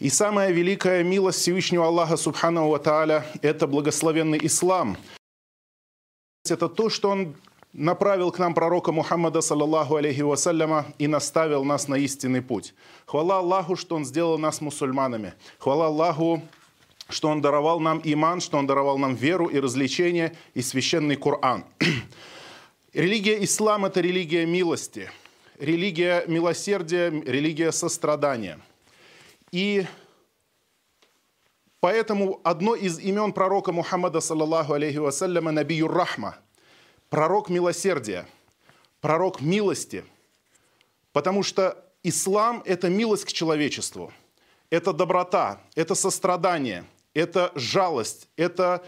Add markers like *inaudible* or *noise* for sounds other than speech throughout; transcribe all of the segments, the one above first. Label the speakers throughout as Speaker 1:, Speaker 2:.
Speaker 1: И самая великая милость Всевышнего Аллаха Субхану Тааля – это благословенный ислам. Это то, что Он направил к нам пророка Мухаммада, саллаллаху алейхи вассаляма, и наставил нас на истинный путь. Хвала Аллаху, что Он сделал нас мусульманами. Хвала Аллаху, что Он даровал нам иман, что Он даровал нам веру и развлечение, и священный Коран. *clears throat* Религия ислам – это религия милости, религия милосердия, религия сострадания. И поэтому одно из имен пророка Мухаммада, саллаллаху алейхи вассаляма, Набиюр Рахма – пророк милосердия, пророк милости, потому что ислам – это милость к человечеству, это доброта, это сострадание, это жалость, это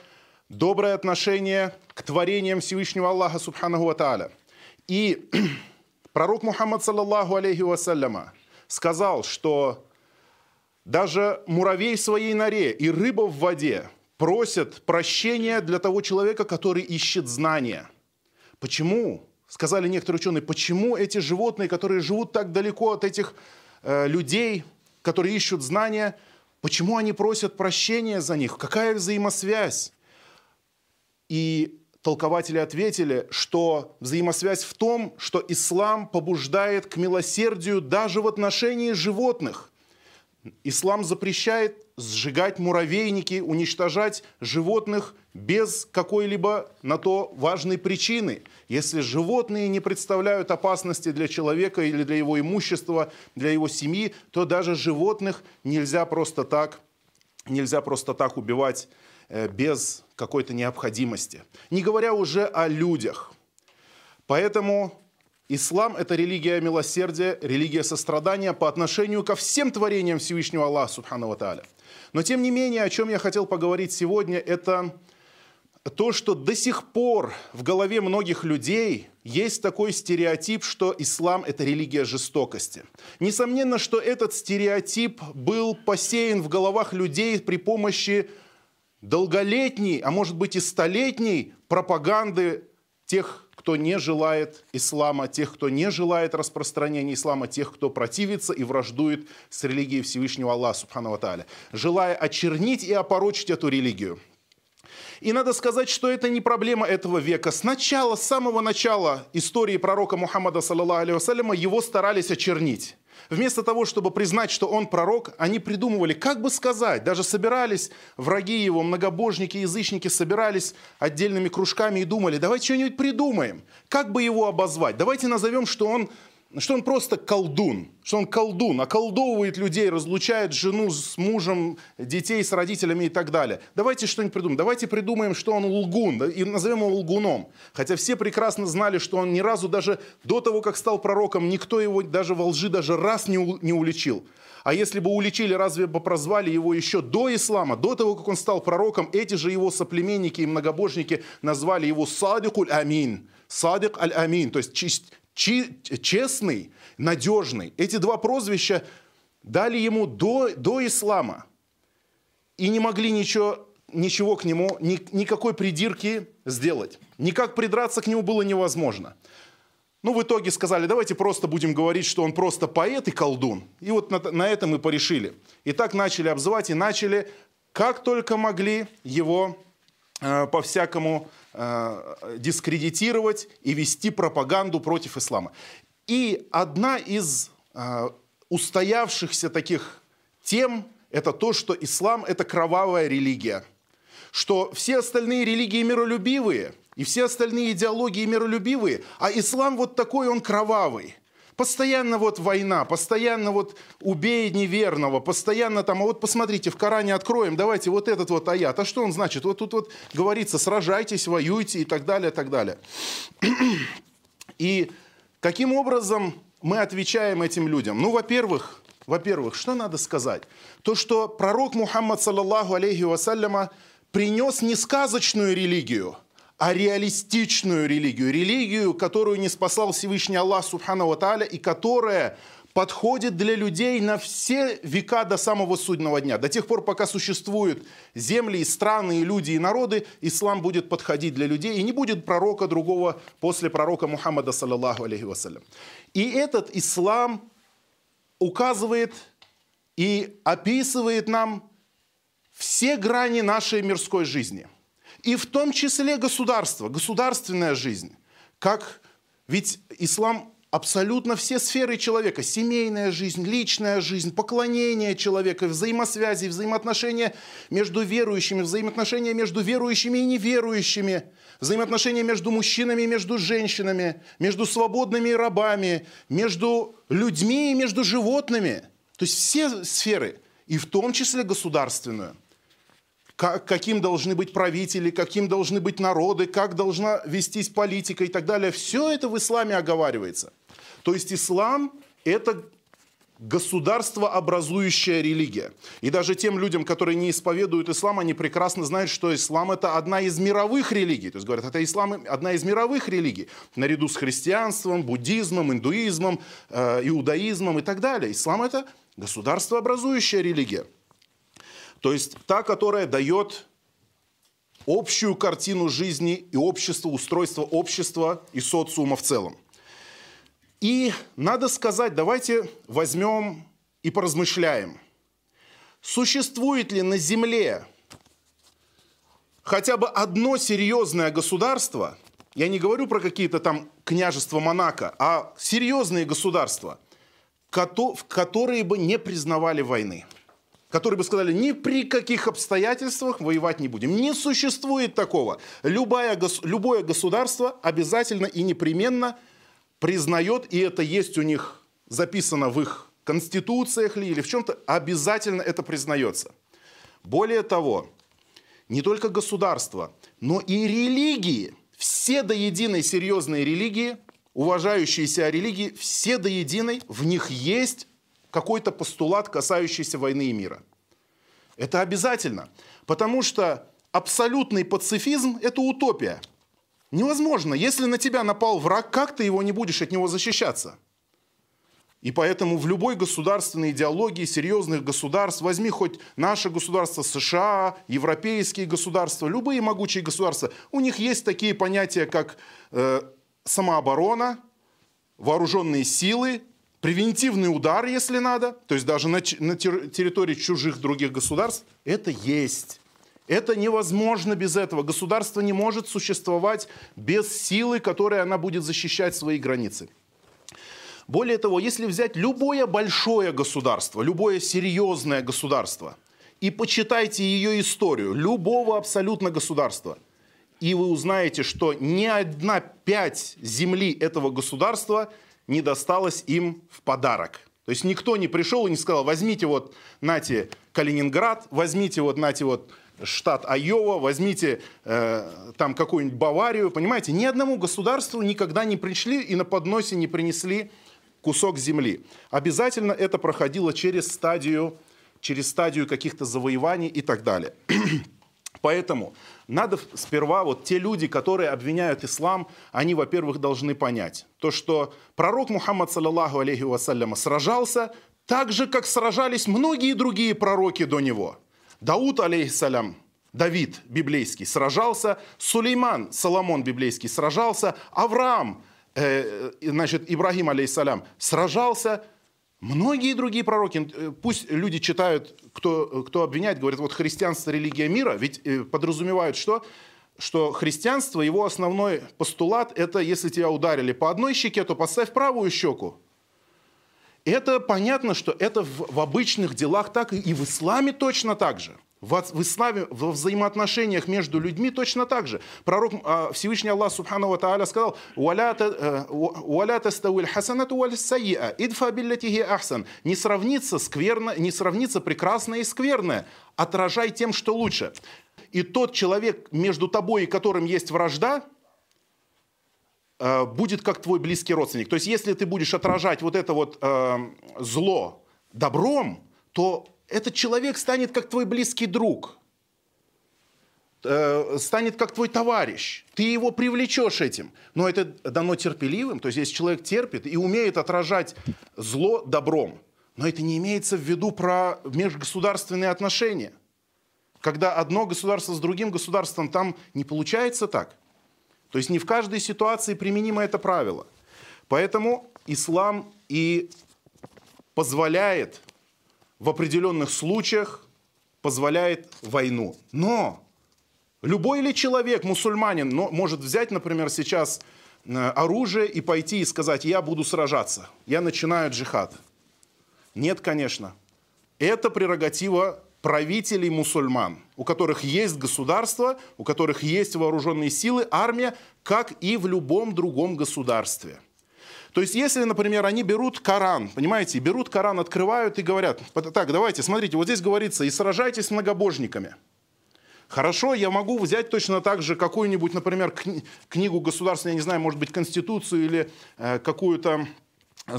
Speaker 1: доброе отношение к творениям Всевышнего Аллаха Субханаху Ва И *clears throat* пророк Мухаммад, саллаллаху алейхи вассаляма, сказал, что даже муравей в своей норе и рыба в воде просят прощения для того человека, который ищет знания – Почему? Сказали некоторые ученые, почему эти животные, которые живут так далеко от этих э, людей, которые ищут знания, почему они просят прощения за них? Какая взаимосвязь? И толкователи ответили, что взаимосвязь в том, что ислам побуждает к милосердию даже в отношении животных. Ислам запрещает сжигать муравейники, уничтожать животных без какой-либо на то важной причины. Если животные не представляют опасности для человека или для его имущества, для его семьи, то даже животных нельзя просто так, нельзя просто так убивать э, без какой-то необходимости. Не говоря уже о людях. Поэтому Ислам – это религия милосердия, религия сострадания по отношению ко всем творениям Всевышнего Аллаха, Субхану Ва Но тем не менее, о чем я хотел поговорить сегодня, это то, что до сих пор в голове многих людей есть такой стереотип, что ислам – это религия жестокости. Несомненно, что этот стереотип был посеян в головах людей при помощи долголетней, а может быть и столетней пропаганды тех кто не желает ислама, тех, кто не желает распространения ислама, тех, кто противится и враждует с религией Всевышнего Аллаха, Субхану желая очернить и опорочить эту религию. И надо сказать, что это не проблема этого века. С начала, с самого начала истории пророка Мухаммада, саллаллаху его старались очернить. Вместо того, чтобы признать, что он пророк, они придумывали, как бы сказать, даже собирались враги его, многобожники, язычники, собирались отдельными кружками и думали, давайте что-нибудь придумаем, как бы его обозвать, давайте назовем, что он что он просто колдун, что он колдун, околдовывает людей, разлучает жену с мужем, детей с родителями и так далее. Давайте что-нибудь придумаем. Давайте придумаем, что он лгун, и назовем его лгуном. Хотя все прекрасно знали, что он ни разу даже до того, как стал пророком, никто его даже во лжи даже раз не, у, не уличил. А если бы уличили, разве бы прозвали его еще до ислама, до того, как он стал пророком, эти же его соплеменники и многобожники назвали его Садикуль Амин. Садик Аль-Амин, то есть честный, надежный. Эти два прозвища дали ему до, до ислама. И не могли ничего, ничего к нему, ни, никакой придирки сделать. Никак придраться к нему было невозможно. Ну, в итоге сказали, давайте просто будем говорить, что он просто поэт и колдун. И вот на, на этом мы порешили. И так начали обзывать и начали, как только могли, его по-всякому Э, дискредитировать и вести пропаганду против ислама. И одна из э, устоявшихся таких тем – это то, что ислам – это кровавая религия. Что все остальные религии миролюбивые, и все остальные идеологии миролюбивые, а ислам вот такой, он кровавый – Постоянно вот война, постоянно вот убей неверного, постоянно там, а вот посмотрите, в Коране откроем, давайте вот этот вот аят. А что он значит? Вот тут вот говорится, сражайтесь, воюйте и так далее, и так далее. И каким образом мы отвечаем этим людям? Ну, во-первых, во-первых, что надо сказать? То, что пророк Мухаммад, саллаллаху алейхи вассаляма, принес не сказочную религию – а реалистичную религию. Религию, которую не спасал Всевышний Аллах Субхану Тааля и которая подходит для людей на все века до самого судного дня. До тех пор, пока существуют земли, и страны, и люди, и народы, ислам будет подходить для людей, и не будет пророка другого после пророка Мухаммада, саллаллаху алейхи вассалям. И этот ислам указывает и описывает нам все грани нашей мирской жизни. И в том числе государство, государственная жизнь. Как ведь ислам абсолютно все сферы человека. Семейная жизнь, личная жизнь, поклонение человека, взаимосвязи, взаимоотношения между верующими, взаимоотношения между верующими и неверующими, взаимоотношения между мужчинами и между женщинами, между свободными и рабами, между людьми и между животными. То есть все сферы, и в том числе государственную каким должны быть правители, каким должны быть народы, как должна вестись политика и так далее. Все это в исламе оговаривается. То есть ислам – это государствообразующая религия. И даже тем людям, которые не исповедуют ислам, они прекрасно знают, что ислам – это одна из мировых религий. То есть говорят, это ислам – одна из мировых религий, наряду с христианством, буддизмом, индуизмом, э, иудаизмом и так далее. Ислам – это государствообразующая религия. То есть та, которая дает общую картину жизни и общества, устройство общества и социума в целом. И надо сказать, давайте возьмем и поразмышляем. Существует ли на Земле хотя бы одно серьезное государство, я не говорю про какие-то там княжества Монако, а серьезные государства, которые бы не признавали войны – которые бы сказали, ни при каких обстоятельствах воевать не будем. Не существует такого. Любое, любое государство обязательно и непременно признает, и это есть у них записано в их конституциях ли или в чем-то, обязательно это признается. Более того, не только государство, но и религии, все до единой серьезные религии, уважающиеся религии, все до единой, в них есть какой-то постулат, касающийся войны и мира. Это обязательно, потому что абсолютный пацифизм – это утопия. Невозможно. Если на тебя напал враг, как ты его не будешь от него защищаться? И поэтому в любой государственной идеологии серьезных государств, возьми хоть наше государство США, европейские государства, любые могучие государства, у них есть такие понятия, как э, самооборона, вооруженные силы, превентивный удар, если надо, то есть даже на, на территории чужих других государств, это есть. Это невозможно без этого. Государство не может существовать без силы, которой она будет защищать свои границы. Более того, если взять любое большое государство, любое серьезное государство, и почитайте ее историю, любого абсолютно государства, и вы узнаете, что ни одна пять земли этого государства не досталось им в подарок. То есть никто не пришел и не сказал, возьмите вот, нате, Калининград, возьмите вот, нате, вот, штат Айова, возьмите э, там какую-нибудь Баварию, понимаете? Ни одному государству никогда не пришли и на подносе не принесли кусок земли. Обязательно это проходило через стадию, через стадию каких-то завоеваний и так далее. *clears throat* Поэтому надо сперва, вот те люди, которые обвиняют ислам, они, во-первых, должны понять, то, что пророк Мухаммад, саллаллаху алейхи вассаляма, сражался так же, как сражались многие другие пророки до него. Дауд, алейхиссалям, Давид библейский сражался, Сулейман, Соломон библейский сражался, Авраам, э, значит, Ибрагим, алейхиссалям, сражался, Многие другие пророки, э, пусть люди читают, кто, кто обвиняет, говорят, вот христианство – религия мира, ведь э, подразумевают что? Что христианство, его основной постулат – это если тебя ударили по одной щеке, то поставь правую щеку. Это понятно, что это в, в обычных делах так, и в исламе точно так же – в исламе, во взаимоотношениях между людьми точно так же. Пророк а, Всевышний Аллах Субхану Тааля сказал, «Уаля тастауиль хасанату валь сайя, идфа биллятихи ахсан». Не сравнится скверно, не сравнится прекрасное и скверное. Отражай тем, что лучше. И тот человек, между тобой и которым есть вражда, э, будет как твой близкий родственник. То есть, если ты будешь отражать вот это вот э, зло добром, то этот человек станет как твой близкий друг, э, станет как твой товарищ. Ты его привлечешь этим. Но это дано терпеливым. То есть, если человек терпит и умеет отражать зло добром, но это не имеется в виду про межгосударственные отношения. Когда одно государство с другим государством, там не получается так. То есть не в каждой ситуации применимо это правило. Поэтому ислам и позволяет в определенных случаях позволяет войну. Но любой ли человек, мусульманин, может взять, например, сейчас э, оружие и пойти и сказать, я буду сражаться, я начинаю джихад. Нет, конечно. Это прерогатива правителей мусульман, у которых есть государство, у которых есть вооруженные силы, армия, как и в любом другом государстве. То есть, если, например, они берут Коран, понимаете, берут Коран, открывают и говорят, так, давайте, смотрите, вот здесь говорится, и сражайтесь с многобожниками. Хорошо, я могу взять точно так же какую-нибудь, например, кни- книгу государственную, я не знаю, может быть, Конституцию или э, какую-то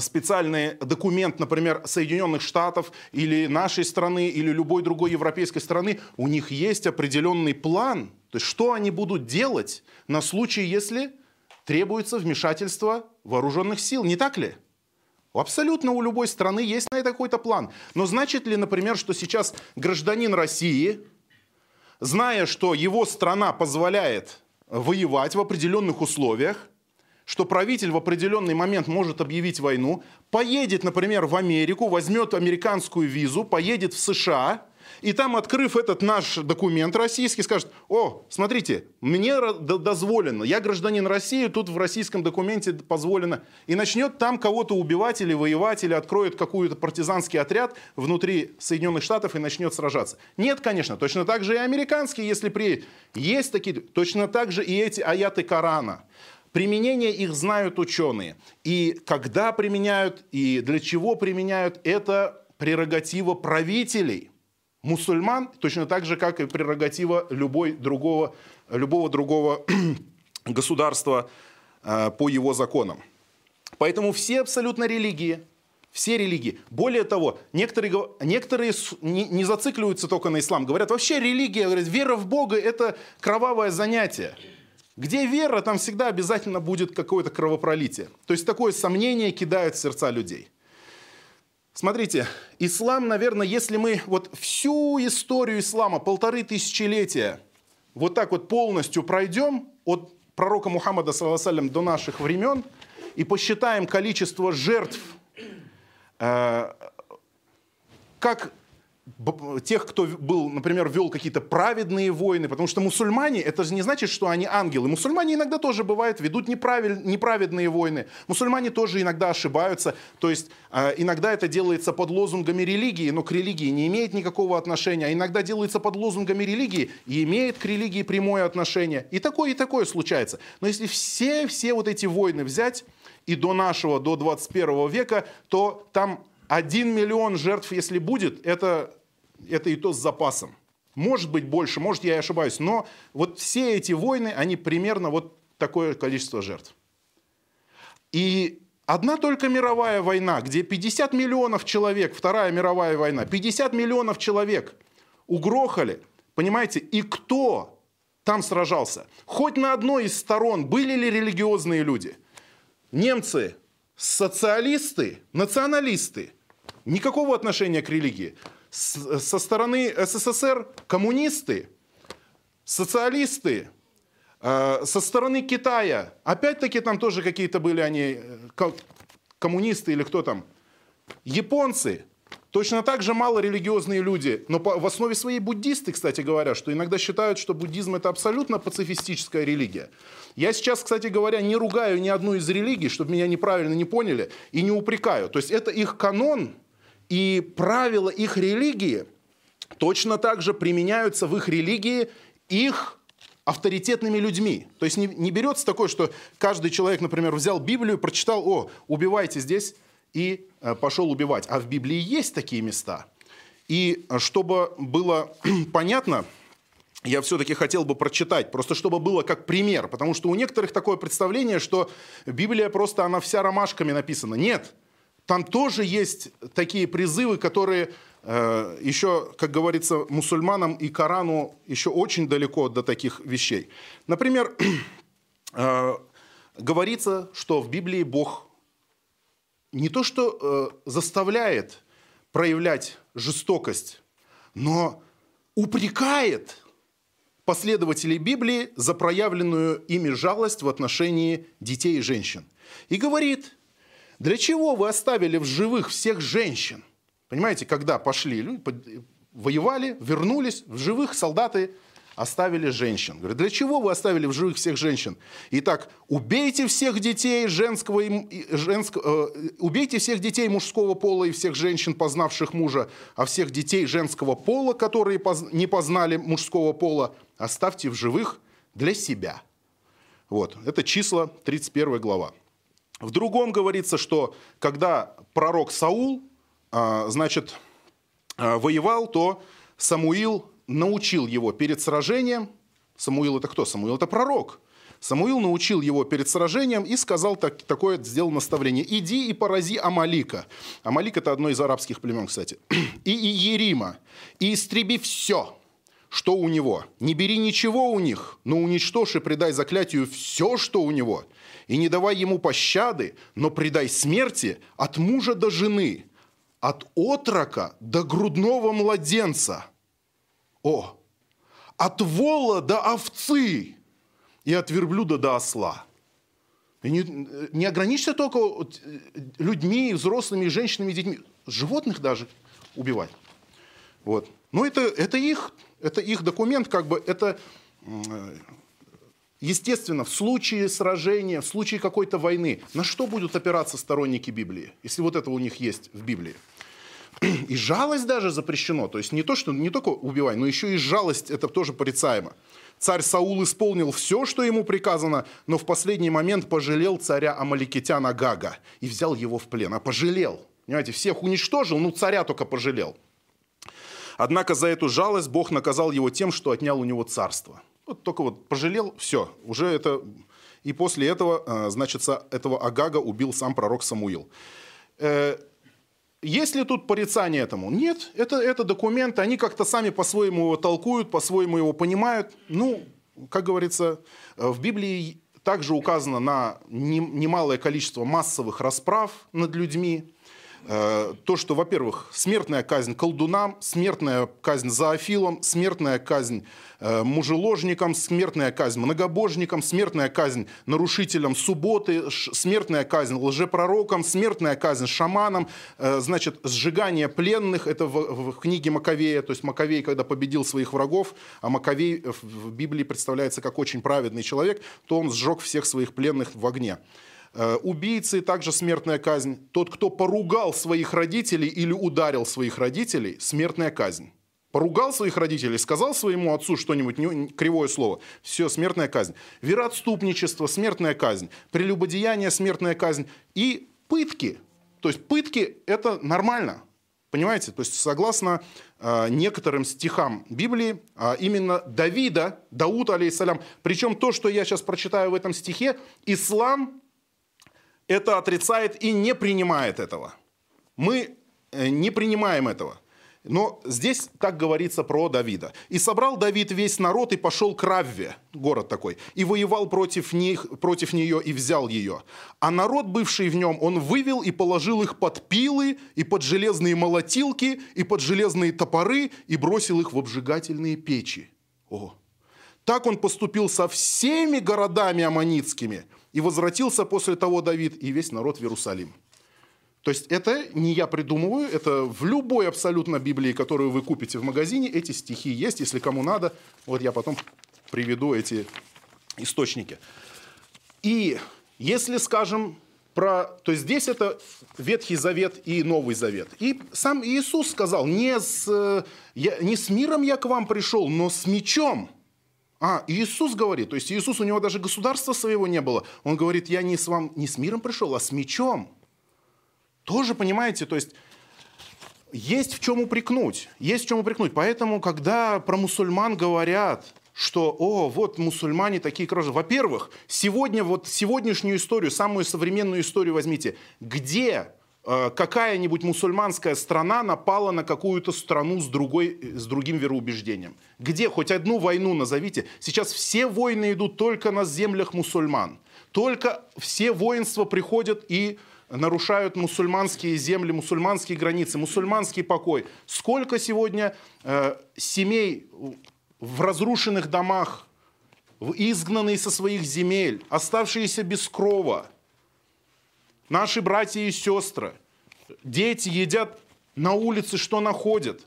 Speaker 1: специальный документ, например, Соединенных Штатов или нашей страны, или любой другой европейской страны, у них есть определенный план, то есть что они будут делать на случай, если требуется вмешательство вооруженных сил, не так ли? Абсолютно у любой страны есть на это какой-то план. Но значит ли, например, что сейчас гражданин России, зная, что его страна позволяет воевать в определенных условиях, что правитель в определенный момент может объявить войну, поедет, например, в Америку, возьмет американскую визу, поедет в США, и там, открыв этот наш документ российский, скажет, о, смотрите, мне дозволено, я гражданин России, тут в российском документе позволено, и начнет там кого-то убивать или воевать, или откроет какой-то партизанский отряд внутри Соединенных Штатов и начнет сражаться. Нет, конечно, точно так же и американские, если при... Есть такие, точно так же и эти аяты Корана. Применение их знают ученые. И когда применяют, и для чего применяют, это прерогатива правителей мусульман, точно так же, как и прерогатива любой другого, любого другого *clears throat* государства э, по его законам. Поэтому все абсолютно религии, все религии. Более того, некоторые, некоторые не, не зацикливаются только на ислам. Говорят, вообще религия, говорят, вера в Бога – это кровавое занятие. Где вера, там всегда обязательно будет какое-то кровопролитие. То есть такое сомнение кидает в сердца людей. Смотрите, ислам, наверное, если мы вот всю историю ислама, полторы тысячелетия, вот так вот полностью пройдем от пророка Мухаммада, саллаху до наших времен, и посчитаем количество жертв, э, как тех, кто был, например, вел какие-то праведные войны, потому что мусульмане, это же не значит, что они ангелы. Мусульмане иногда тоже бывают, ведут неправиль, неправедные войны. Мусульмане тоже иногда ошибаются. То есть э, иногда это делается под лозунгами религии, но к религии не имеет никакого отношения. А иногда делается под лозунгами религии и имеет к религии прямое отношение. И такое, и такое случается. Но если все, все вот эти войны взять и до нашего, до 21 века, то там один миллион жертв, если будет, это, это и то с запасом. Может быть больше, может я и ошибаюсь, но вот все эти войны, они примерно вот такое количество жертв. И одна только мировая война, где 50 миллионов человек, Вторая мировая война, 50 миллионов человек угрохали, понимаете, и кто там сражался? Хоть на одной из сторон были ли религиозные люди? Немцы социалисты, националисты, никакого отношения к религии. С, со стороны СССР коммунисты, социалисты, э, со стороны Китая, опять-таки там тоже какие-то были они, э, коммунисты или кто там, японцы, Точно так же мало религиозные люди, но по, в основе своей буддисты, кстати говоря, что иногда считают, что буддизм это абсолютно пацифистическая религия. Я сейчас, кстати говоря, не ругаю ни одну из религий, чтобы меня неправильно не поняли, и не упрекаю. То есть это их канон и правила их религии точно так же применяются в их религии их авторитетными людьми. То есть не, не берется такое, что каждый человек, например, взял Библию, прочитал, о, убивайте здесь, и э, пошел убивать. А в Библии есть такие места. И э, чтобы было *clears throat* понятно, я все-таки хотел бы прочитать, просто чтобы было как пример, потому что у некоторых такое представление, что Библия просто, она вся ромашками написана. Нет, там тоже есть такие призывы, которые э, еще, как говорится, мусульманам и Корану еще очень далеко до таких вещей. Например, *clears throat* э, говорится, что в Библии Бог не то что э, заставляет проявлять жестокость, но упрекает последователей Библии за проявленную ими жалость в отношении детей и женщин. И говорит, для чего вы оставили в живых всех женщин? Понимаете, когда пошли, воевали, вернулись, в живых солдаты оставили женщин. Говорит, для чего вы оставили в живых всех женщин? Итак, убейте всех детей женского, и, женского, э, убейте всех детей мужского пола и всех женщин, познавших мужа, а всех детей женского пола, которые поз, не познали мужского пола, оставьте в живых для себя. Вот, это числа 31 глава. В другом говорится, что когда пророк Саул, э, значит, э, воевал, то Самуил научил его перед сражением, Самуил это кто? Самуил это пророк. Самуил научил его перед сражением и сказал так, такое, сделал наставление. «Иди и порази Амалика». Амалик – это одно из арабских племен, кстати. «И Иерима, и истреби все, что у него. Не бери ничего у них, но уничтожь и предай заклятию все, что у него. И не давай ему пощады, но предай смерти от мужа до жены, от отрока до грудного младенца» О, от вола до овцы и от верблюда до осла. И не, не ограничься только э, людьми, взрослыми, женщинами, детьми. Животных даже убивать. Вот. Но это, это, их, это их документ, как бы это естественно, в случае сражения, в случае какой-то войны, на что будут опираться сторонники Библии, если вот это у них есть в Библии? *clears throat* И жалость даже запрещено. То есть не то, что не только убивай, но еще и жалость, это тоже порицаемо. Царь Саул исполнил все, что ему приказано, но в последний момент пожалел царя Амаликитяна Гага и взял его в плен. А пожалел. Понимаете, всех уничтожил, ну царя только пожалел. Однако за эту жалость Бог наказал его тем, что отнял у него царство. Вот только вот пожалел, все, уже это... И после этого, э, значит, этого Агага убил сам пророк Самуил. Есть ли тут порицание этому? Нет, это, это документы, они как-то сами по-своему его толкуют, по-своему его понимают. Ну, как говорится, э, в Библии также указано на немалое количество массовых расправ над людьми, то, что, во-первых, смертная казнь колдунам, смертная казнь зоофилам, смертная казнь э, мужеложникам, смертная казнь многобожникам, смертная казнь нарушителям субботы, смертная казнь лжепророкам, смертная казнь шаманам, э, значит, сжигание пленных, это в, в книге Маковея, то есть Маковей, когда победил своих врагов, а Маковей в Библии представляется как очень праведный человек, то он сжег всех своих пленных в огне. Э, убийцы также смертная казнь. Тот, кто поругал своих родителей или ударил своих родителей, смертная казнь. Поругал своих родителей, сказал своему отцу что-нибудь кривое слово. Все, смертная казнь. Вероотступничество, смертная казнь. Прелюбодеяние, смертная казнь. И пытки. То есть пытки – это нормально. Понимаете? То есть согласно э, некоторым стихам Библии, э, именно Давида, Дауд, алейсалям, причем то, что я сейчас прочитаю в этом стихе, ислам это отрицает и не принимает этого. Мы э, не принимаем этого. Но здесь так говорится про Давида. «И собрал Давид весь народ и пошел к Равве, город такой, и воевал против, них, против нее и взял ее. А народ, бывший в нем, он вывел и положил их под пилы, и под железные молотилки, и под железные топоры, и бросил их в обжигательные печи». О! Так он поступил со всеми городами аммонитскими – и возвратился после того Давид и весь народ в Иерусалим. То есть это не я придумываю, это в любой абсолютно Библии, которую вы купите в магазине, эти стихи есть, если кому надо. Вот я потом приведу эти источники. И если, скажем, про... То есть здесь это Ветхий Завет и Новый Завет. И сам Иисус сказал, не с, я, не с миром я к вам пришел, но с мечом. А, Иисус говорит, то есть Иисус, у него даже государства своего не было. Он говорит, я не с, вам, не с миром пришел, а с мечом. Тоже, понимаете, то есть есть в чем упрекнуть. Есть в чем упрекнуть. Поэтому, когда про мусульман говорят, что, о, вот мусульмане такие кражи. Во-первых, сегодня, вот сегодняшнюю историю, самую современную историю возьмите. Где какая-нибудь мусульманская страна напала на какую-то страну с, другой, э, с другим вероубеждением. Где? Хоть одну войну назовите. Сейчас все войны идут только на землях мусульман. Только все воинства приходят и нарушают мусульманские земли, мусульманские границы, мусульманский покой. Сколько сегодня э, семей в разрушенных домах, изгнанные со своих земель, оставшиеся без крова – Наши братья и сестры, дети едят на улице что находят.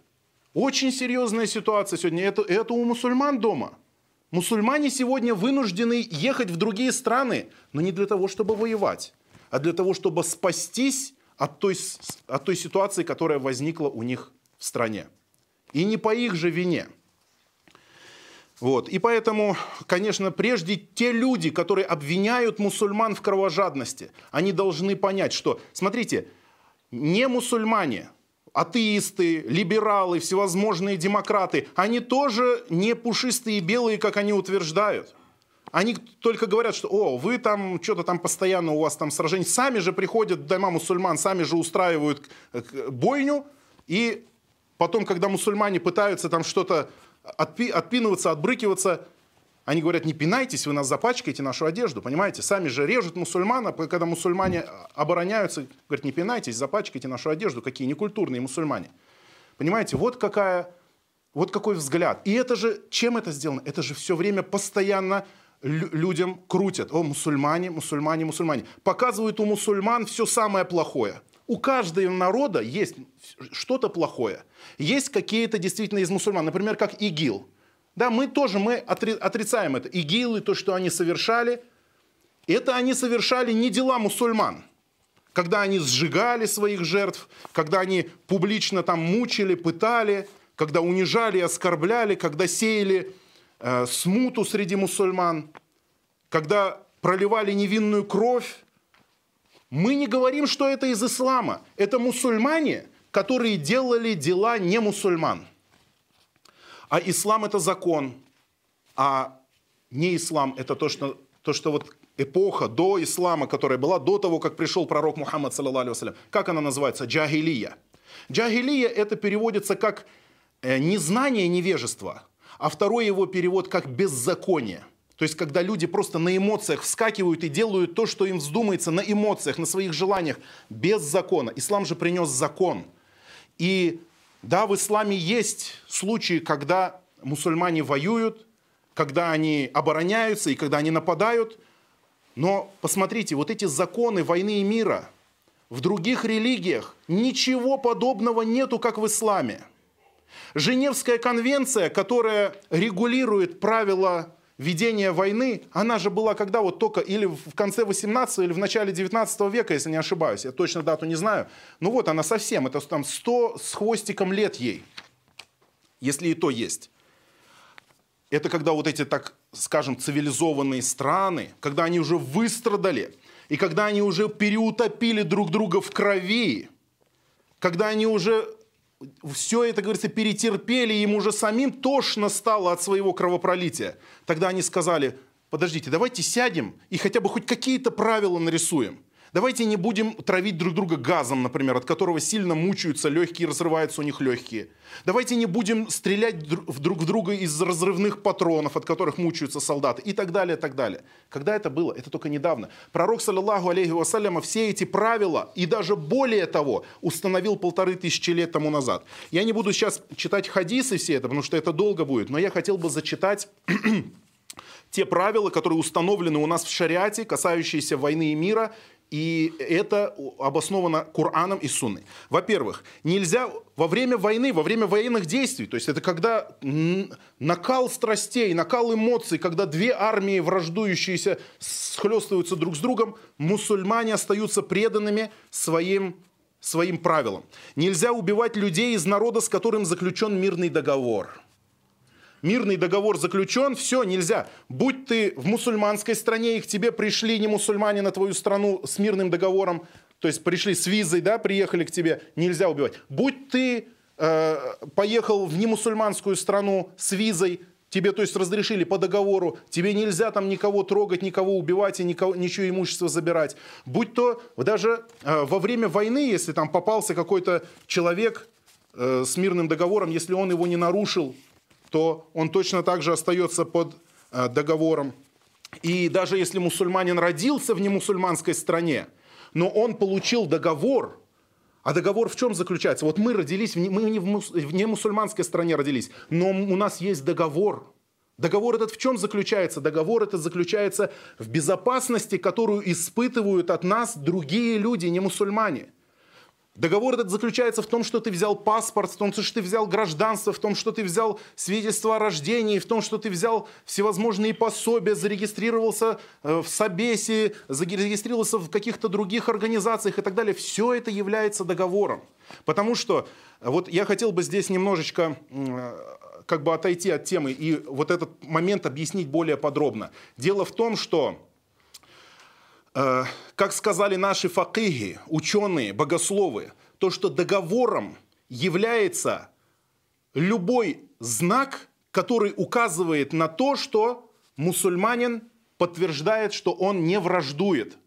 Speaker 1: Очень серьезная ситуация сегодня. Это, это у мусульман дома. Мусульмане сегодня вынуждены ехать в другие страны, но не для того, чтобы воевать, а для того, чтобы спастись от той, от той ситуации, которая возникла у них в стране. И не по их же вине. Вот. И поэтому, конечно, прежде те люди, которые обвиняют мусульман в кровожадности, они должны понять, что, смотрите, не мусульмане, атеисты, либералы, всевозможные демократы, они тоже не пушистые белые, как они утверждают. Они только говорят, что, о, вы там что-то там постоянно у вас там сражение. Сами же приходят в дома мусульман, сами же устраивают бойню. И потом, когда мусульмане пытаются там что-то отпи, отпинываться, отбрыкиваться, они говорят, не пинайтесь, вы нас запачкаете, нашу одежду, понимаете? Сами же режут мусульмана, когда мусульмане обороняются, говорят, не пинайтесь, запачкайте нашу одежду, какие некультурные мусульмане. Понимаете, вот какая, вот какой взгляд. И это же, чем это сделано? Это же все время постоянно людям крутят. О, мусульмане, мусульмане, мусульмане. Показывают у мусульман все самое плохое. У каждого народа есть что-то плохое. Есть какие-то действительно из мусульман, например, как ИГИЛ – да, мы тоже мы отрицаем это. ИГИЛы, то, что они совершали, это они совершали не дела мусульман. Когда они сжигали своих жертв, когда они публично там мучили, пытали, когда унижали, оскорбляли, когда сеяли э, смуту среди мусульман, когда проливали невинную кровь. Мы не говорим, что это из ислама. Это мусульмане, которые делали дела не мусульман. А ислам это закон, а не ислам это то, что, то, что вот эпоха до ислама, которая была до того, как пришел пророк Мухаммад, саллаллаху как она называется? Джагилия. Джагилия это переводится как э, незнание, невежество, а второй его перевод как беззаконие. То есть, когда люди просто на эмоциях вскакивают и делают то, что им вздумается, на эмоциях, на своих желаниях, без закона. Ислам же принес закон. И да, в исламе есть случаи, когда мусульмане воюют, когда они обороняются и когда они нападают. Но посмотрите, вот эти законы войны и мира, в других религиях ничего подобного нету, как в исламе. Женевская конвенция, которая регулирует правила ведения войны, она же была когда вот только или в конце 18 или в начале 19 века, если не ошибаюсь, я точно дату не знаю. Ну вот она совсем, это там 100 с хвостиком лет ей, если и то есть. Это когда вот эти, так скажем, цивилизованные страны, когда они уже выстрадали, и когда они уже переутопили друг друга в крови, когда они уже все это, говорится, перетерпели, им уже самим тошно стало от своего кровопролития. Тогда они сказали, подождите, давайте сядем и хотя бы хоть какие-то правила нарисуем. Давайте не будем травить друг друга газом, например, от которого сильно мучаются легкие, разрываются у них легкие. Давайте не будем стрелять друг в друга из разрывных патронов, от которых мучаются солдаты и так далее, и так далее. Когда это было? Это только недавно. Пророк, саллиллаху алейхи вассаляма, все эти правила и даже более того установил полторы тысячи лет тому назад. Я не буду сейчас читать хадисы все это, потому что это долго будет, но я хотел бы зачитать *clears throat* те правила, которые установлены у нас в шариате, касающиеся войны и мира, и это обосновано Кораном и Сунной. Во-первых, нельзя во время войны, во время военных действий, то есть это когда накал страстей, накал эмоций, когда две армии враждующиеся схлестываются друг с другом, мусульмане остаются преданными своим, своим правилам. Нельзя убивать людей из народа, с которым заключен мирный договор – мирный договор заключен, все, нельзя. Будь ты в мусульманской стране, и к тебе пришли не мусульмане на твою страну с мирным договором, то есть пришли с визой, да, приехали к тебе, нельзя убивать. Будь ты э, поехал в немусульманскую страну с визой, тебе, то есть, разрешили по договору, тебе нельзя там никого трогать, никого убивать и никого, ничего имущества забирать. Будь то даже э, во время войны, если там попался какой-то человек э, с мирным договором, если он его не нарушил, то он точно так же остается под э, договором. И даже если мусульманин родился в немусульманской стране, но он получил договор, а договор в чем заключается? Вот мы родились, мы не в немусульманской стране родились, но у нас есть договор. Договор этот в чем заключается? Договор этот заключается в безопасности, которую испытывают от нас другие люди, не мусульмане. Договор этот заключается в том, что ты взял паспорт, в том, что ты взял гражданство, в том, что ты взял свидетельство о рождении, в том, что ты взял всевозможные пособия, зарегистрировался э, в Собесе, зарегистрировался в каких-то других организациях и так далее. Все это является договором. Потому что вот я хотел бы здесь немножечко как бы отойти от темы и вот этот момент объяснить более подробно. Дело в том, что Э, как сказали наши факиги, ученые, богословы, то, что договором является любой знак, который указывает на то, что мусульманин подтверждает, что он не враждует.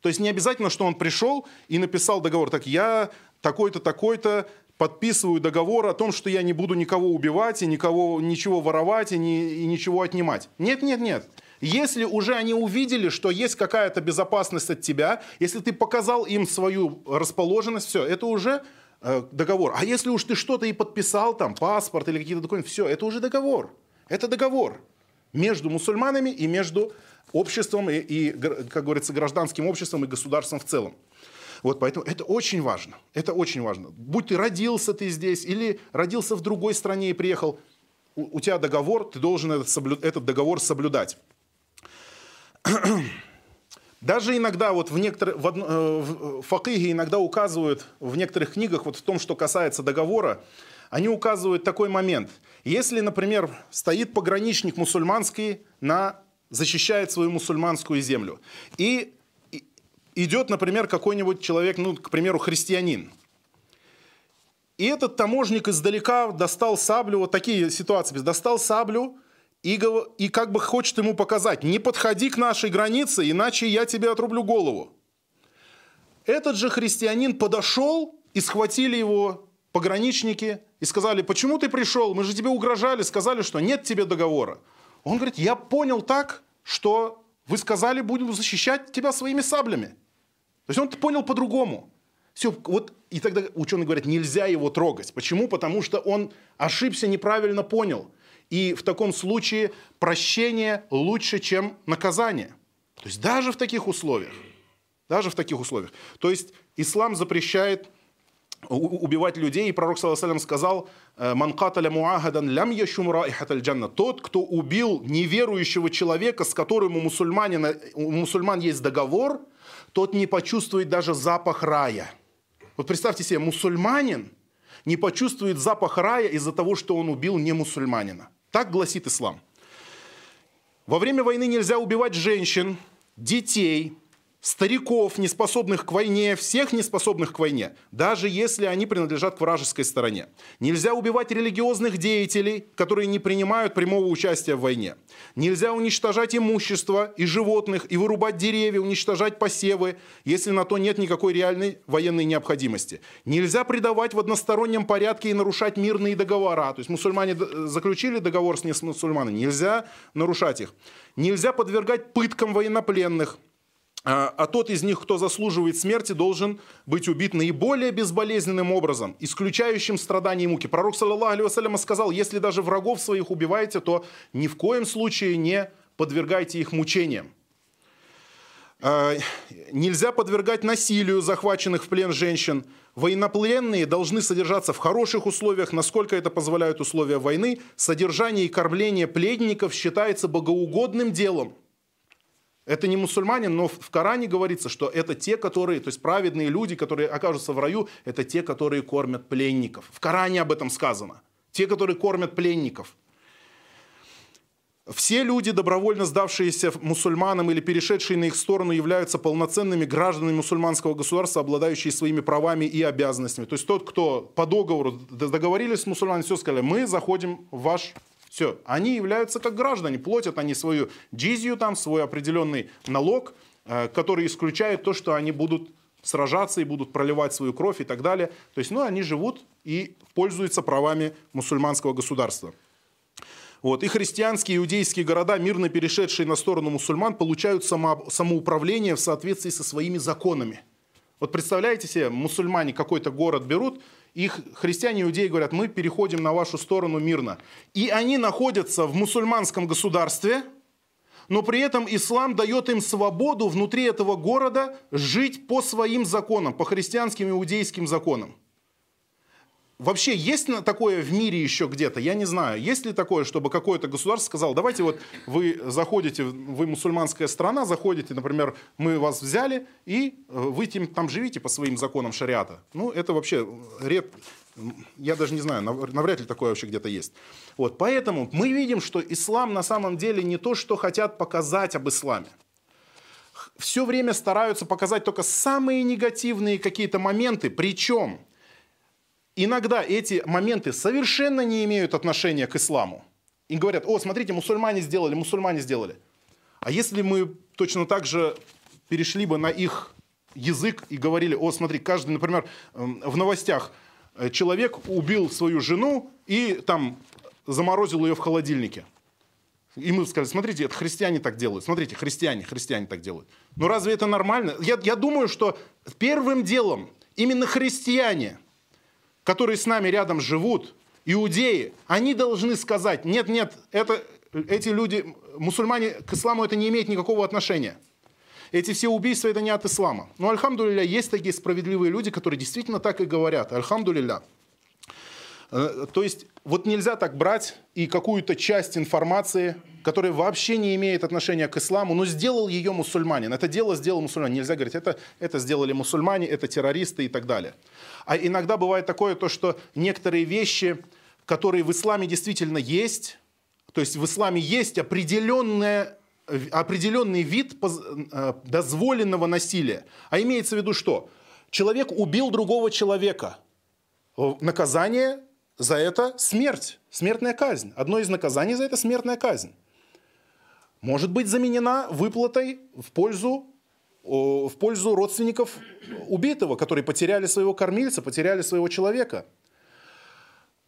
Speaker 1: То есть не обязательно, что он пришел и написал договор. Так я такой-то, такой-то, подписываю договор о том, что я не буду никого убивать и никого, ничего воровать и, не, и ничего отнимать. Нет, нет, нет. Если уже они увидели, что есть какая-то безопасность от тебя, если ты показал им свою расположенность, все, это уже э, договор. А если уж ты что-то и подписал, там, паспорт или какие-то документы, все, это уже договор. Это договор между мусульманами и между обществом и, и, как говорится, гражданским обществом и государством в целом. Вот поэтому это очень важно. Это очень важно. Будь ты родился ты здесь или родился в другой стране и приехал, у, у тебя договор, ты должен этот, соблю, этот договор соблюдать. *clears throat* Даже иногда вот в некоторых, в, э, в факиге иногда указывают в некоторых книгах вот в том, что касается договора, они указывают такой момент. Если, например, стоит пограничник мусульманский, на, защищает свою мусульманскую землю, и идет, например, какой-нибудь человек, ну, к примеру, христианин, и этот таможник издалека достал саблю, вот такие ситуации, достал саблю, и, и как бы хочет ему показать, не подходи к нашей границе, иначе я тебе отрублю голову. Этот же христианин подошел и схватили его пограничники и сказали, почему ты пришел, мы же тебе угрожали, сказали, что нет тебе договора. Он говорит, я понял так, что вы сказали, будем защищать тебя своими саблями. То есть он понял по-другому. Все, вот, и тогда ученые говорят, нельзя его трогать. Почему? Потому что он ошибся, неправильно понял. И в таком случае прощение лучше, чем наказание. То есть даже в таких условиях. Даже в таких условиях. То есть ислам запрещает убивать людей, и пророк саллаху сказал, «Э, «Ман каталя муагадан лям яшум джанна». Тот, кто убил неверующего человека, с которым у, мусульманина, у мусульман есть договор, тот не почувствует даже запах рая. Вот представьте себе, мусульманин не почувствует запах рая из-за того, что он убил не мусульманина. Так гласит ислам. Во время войны нельзя убивать женщин, детей, стариков, неспособных к войне, всех неспособных к войне, даже если они принадлежат к вражеской стороне. Нельзя убивать религиозных деятелей, которые не принимают прямого участия в войне. Нельзя уничтожать имущество и животных, и вырубать деревья, уничтожать посевы, если на то нет никакой реальной военной необходимости. Нельзя предавать в одностороннем порядке и нарушать мирные договора. То есть мусульмане заключили договор с мусульманами, нельзя нарушать их. Нельзя подвергать пыткам военнопленных – а, а тот из них, кто заслуживает смерти, должен быть убит наиболее безболезненным образом, исключающим страдания и муки. Пророк, саллаллаху алейhi сказал, если даже врагов своих убиваете, то ни в коем случае не подвергайте их мучениям. А, нельзя подвергать насилию захваченных в плен женщин. Военнопленные должны содержаться в хороших условиях, насколько это позволяют условия войны. Содержание и кормление пленников считается богоугодным делом. Это не мусульманин, но в Коране говорится, что это те, которые, то есть праведные люди, которые окажутся в раю, это те, которые кормят пленников. В Коране об этом сказано. Те, которые кормят пленников. Все люди, добровольно сдавшиеся мусульманам или перешедшие на их сторону, являются полноценными гражданами мусульманского государства, обладающие своими правами и обязанностями. То есть тот, кто по договору договорились с мусульманами, все сказали, мы заходим в ваш все, они являются как граждане, платят они свою джизию там, свой определенный налог, э, который исключает то, что они будут сражаться и будут проливать свою кровь и так далее. То есть, ну, они живут и пользуются правами мусульманского государства. Вот. И христианские иудейские города, мирно перешедшие на сторону мусульман, получают само, самоуправление в соответствии со своими законами. Вот представляете себе, мусульмане какой-то город берут, их христиане, иудеи говорят, мы переходим на вашу сторону мирно. И они находятся в мусульманском государстве, но при этом ислам дает им свободу внутри этого города жить по своим законам, по христианским и иудейским законам. Вообще есть такое в мире еще где-то? Я не знаю. Есть ли такое, чтобы какое-то государство сказало, давайте вот вы заходите, вы мусульманская страна, заходите, например, мы вас взяли, и э, вы там живите по своим законам шариата. Ну, это вообще ред... Я даже не знаю, навряд ли такое вообще где-то есть. Вот, поэтому мы видим, что ислам на самом деле не то, что хотят показать об исламе все время стараются показать только самые негативные какие-то моменты, причем иногда эти моменты совершенно не имеют отношения к исламу. И говорят, о, смотрите, мусульмане сделали, мусульмане сделали. А если мы точно так же перешли бы на их язык и говорили, о, смотри, каждый, например, эм, в новостях э, человек убил свою жену и там заморозил ее в холодильнике. И мы сказали, смотрите, это христиане так делают. Смотрите, христиане, христиане так делают. Но разве это нормально? Я, я думаю, что первым делом именно христиане – которые с нами рядом живут, иудеи, они должны сказать, нет, нет, это, эти люди, мусульмане, к исламу это не имеет никакого отношения. Эти все убийства это не от ислама. Но, альхамдулилля, есть такие справедливые люди, которые действительно так и говорят. Альхамдулилля. Э, то есть вот нельзя так брать и какую-то часть информации, которая вообще не имеет отношения к исламу, но сделал ее мусульманин. Это дело сделал мусульманин. Нельзя говорить, это, это сделали мусульмане, это террористы и так далее. А иногда бывает такое, то, что некоторые вещи, которые в исламе действительно есть, то есть в исламе есть определенная определенный вид э, дозволенного насилия. А имеется в виду что? Человек убил другого человека. Наказание за это смерть, смертная казнь. Одно из наказаний за это смертная казнь. Может быть заменена выплатой в пользу, в пользу родственников убитого, которые потеряли своего кормильца, потеряли своего человека.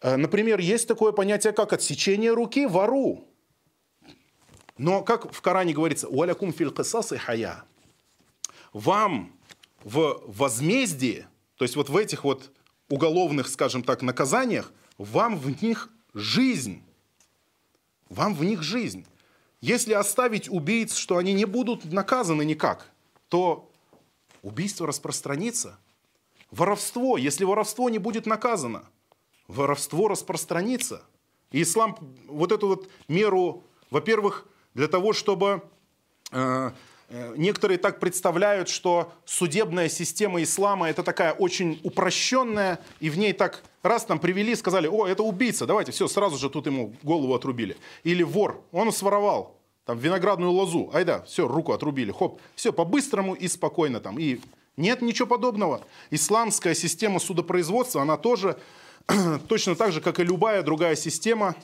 Speaker 1: Э, например, есть такое понятие, как отсечение руки вору. Но как в Коране говорится, «Уалякум фил и хая» вам в возмездии, то есть вот в этих вот уголовных, скажем так, наказаниях, вам в них жизнь. Вам в них жизнь. Если оставить убийц, что они не будут наказаны никак, то убийство распространится. Воровство, если воровство не будет наказано, воровство распространится. И ислам вот эту вот меру, во-первых, для того, чтобы э, некоторые так представляют, что судебная система ислама это такая очень упрощенная, и в ней так раз там привели, сказали, о, это убийца, давайте, все, сразу же тут ему голову отрубили. Или вор, он своровал там виноградную лозу, айда, все, руку отрубили, хоп, все, по-быстрому и спокойно там. И нет ничего подобного. Исламская система судопроизводства, она тоже *clears throat* точно так же, как и любая другая система,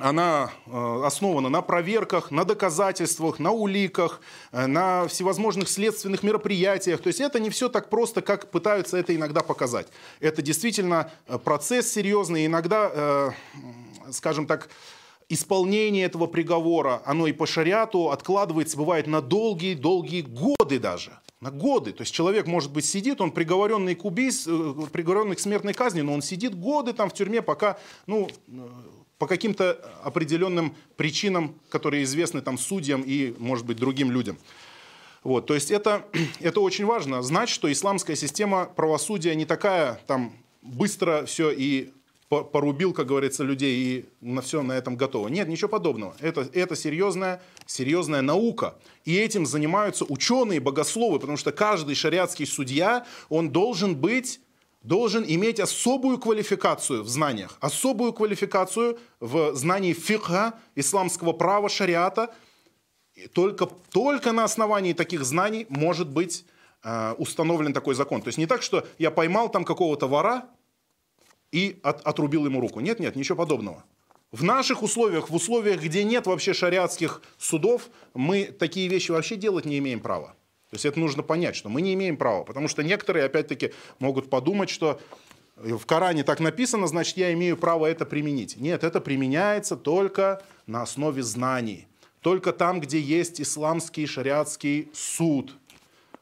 Speaker 1: она э, основана на проверках, на доказательствах, на уликах, э, на всевозможных следственных мероприятиях. То есть это не все так просто, как пытаются это иногда показать. Это действительно э, процесс серьезный. Иногда, скажем так, исполнение этого приговора, оно и по шариату откладывается, бывает, на долгие-долгие годы даже. На годы. То есть человек, может быть, сидит, он приговоренный к убийству, приговоренный к смертной казни, но он сидит годы там в тюрьме, пока, ну, по каким-то определенным причинам, которые известны там судьям и, может быть, другим людям. Вот, то есть это, *clears throat* это очень важно, знать, что исламская система правосудия не такая, там, быстро все и порубил, как говорится, людей и на все на этом готово. Нет, ничего подобного. Это, это серьезная, серьезная наука. И этим занимаются ученые, богословы, потому что каждый шариатский судья, он должен быть должен иметь особую квалификацию в знаниях, особую квалификацию в знании фикха, исламского права, шариата. И только, только на основании таких знаний может быть э, установлен такой закон. То есть не так, что я поймал там какого-то вора и от, отрубил ему руку. Нет, нет, ничего подобного. В наших условиях, в условиях, где нет вообще шариатских судов, мы такие вещи вообще делать не имеем права. То есть это нужно понять, что мы не имеем права. Потому что некоторые, опять-таки, могут подумать, что в Коране так написано, значит, я имею право это применить. Нет, это применяется только на основе знаний. Только там, где есть исламский шариатский суд,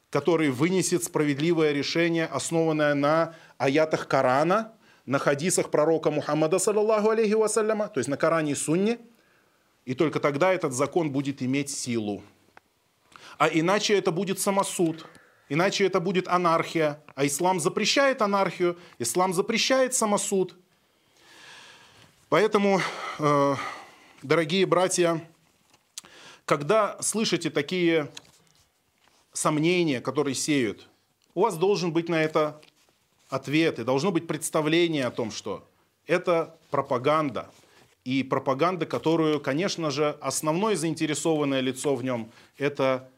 Speaker 1: который вынесет справедливое решение, основанное на аятах Корана, на хадисах пророка Мухаммада, саллаллаху алейхи вассаляма, то есть на Коране и Сунне, И только тогда этот закон будет иметь силу. А иначе это будет самосуд, иначе это будет анархия. А ислам запрещает анархию, ислам запрещает самосуд. Поэтому, э, дорогие братья, когда слышите такие сомнения, которые сеют, у вас должен быть на это ответ, и должно быть представление о том, что это пропаганда. И пропаганда, которую, конечно же, основное заинтересованное лицо в нем – это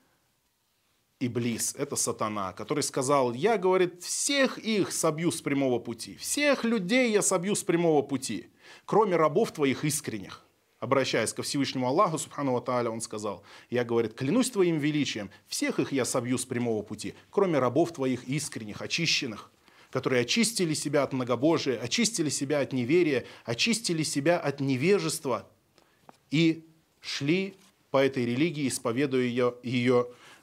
Speaker 1: Иблис, это сатана, который сказал, я, говорит, всех их собью с прямого пути, всех людей я собью с прямого пути, кроме рабов твоих искренних. Обращаясь ко Всевышнему Аллаху, Субхану Тааля, он сказал, я, говорит, клянусь твоим величием, всех их я собью с прямого пути, кроме рабов твоих искренних, очищенных которые очистили себя от многобожия, очистили себя от неверия, очистили себя от невежества и шли по этой религии, исповедуя ее, ее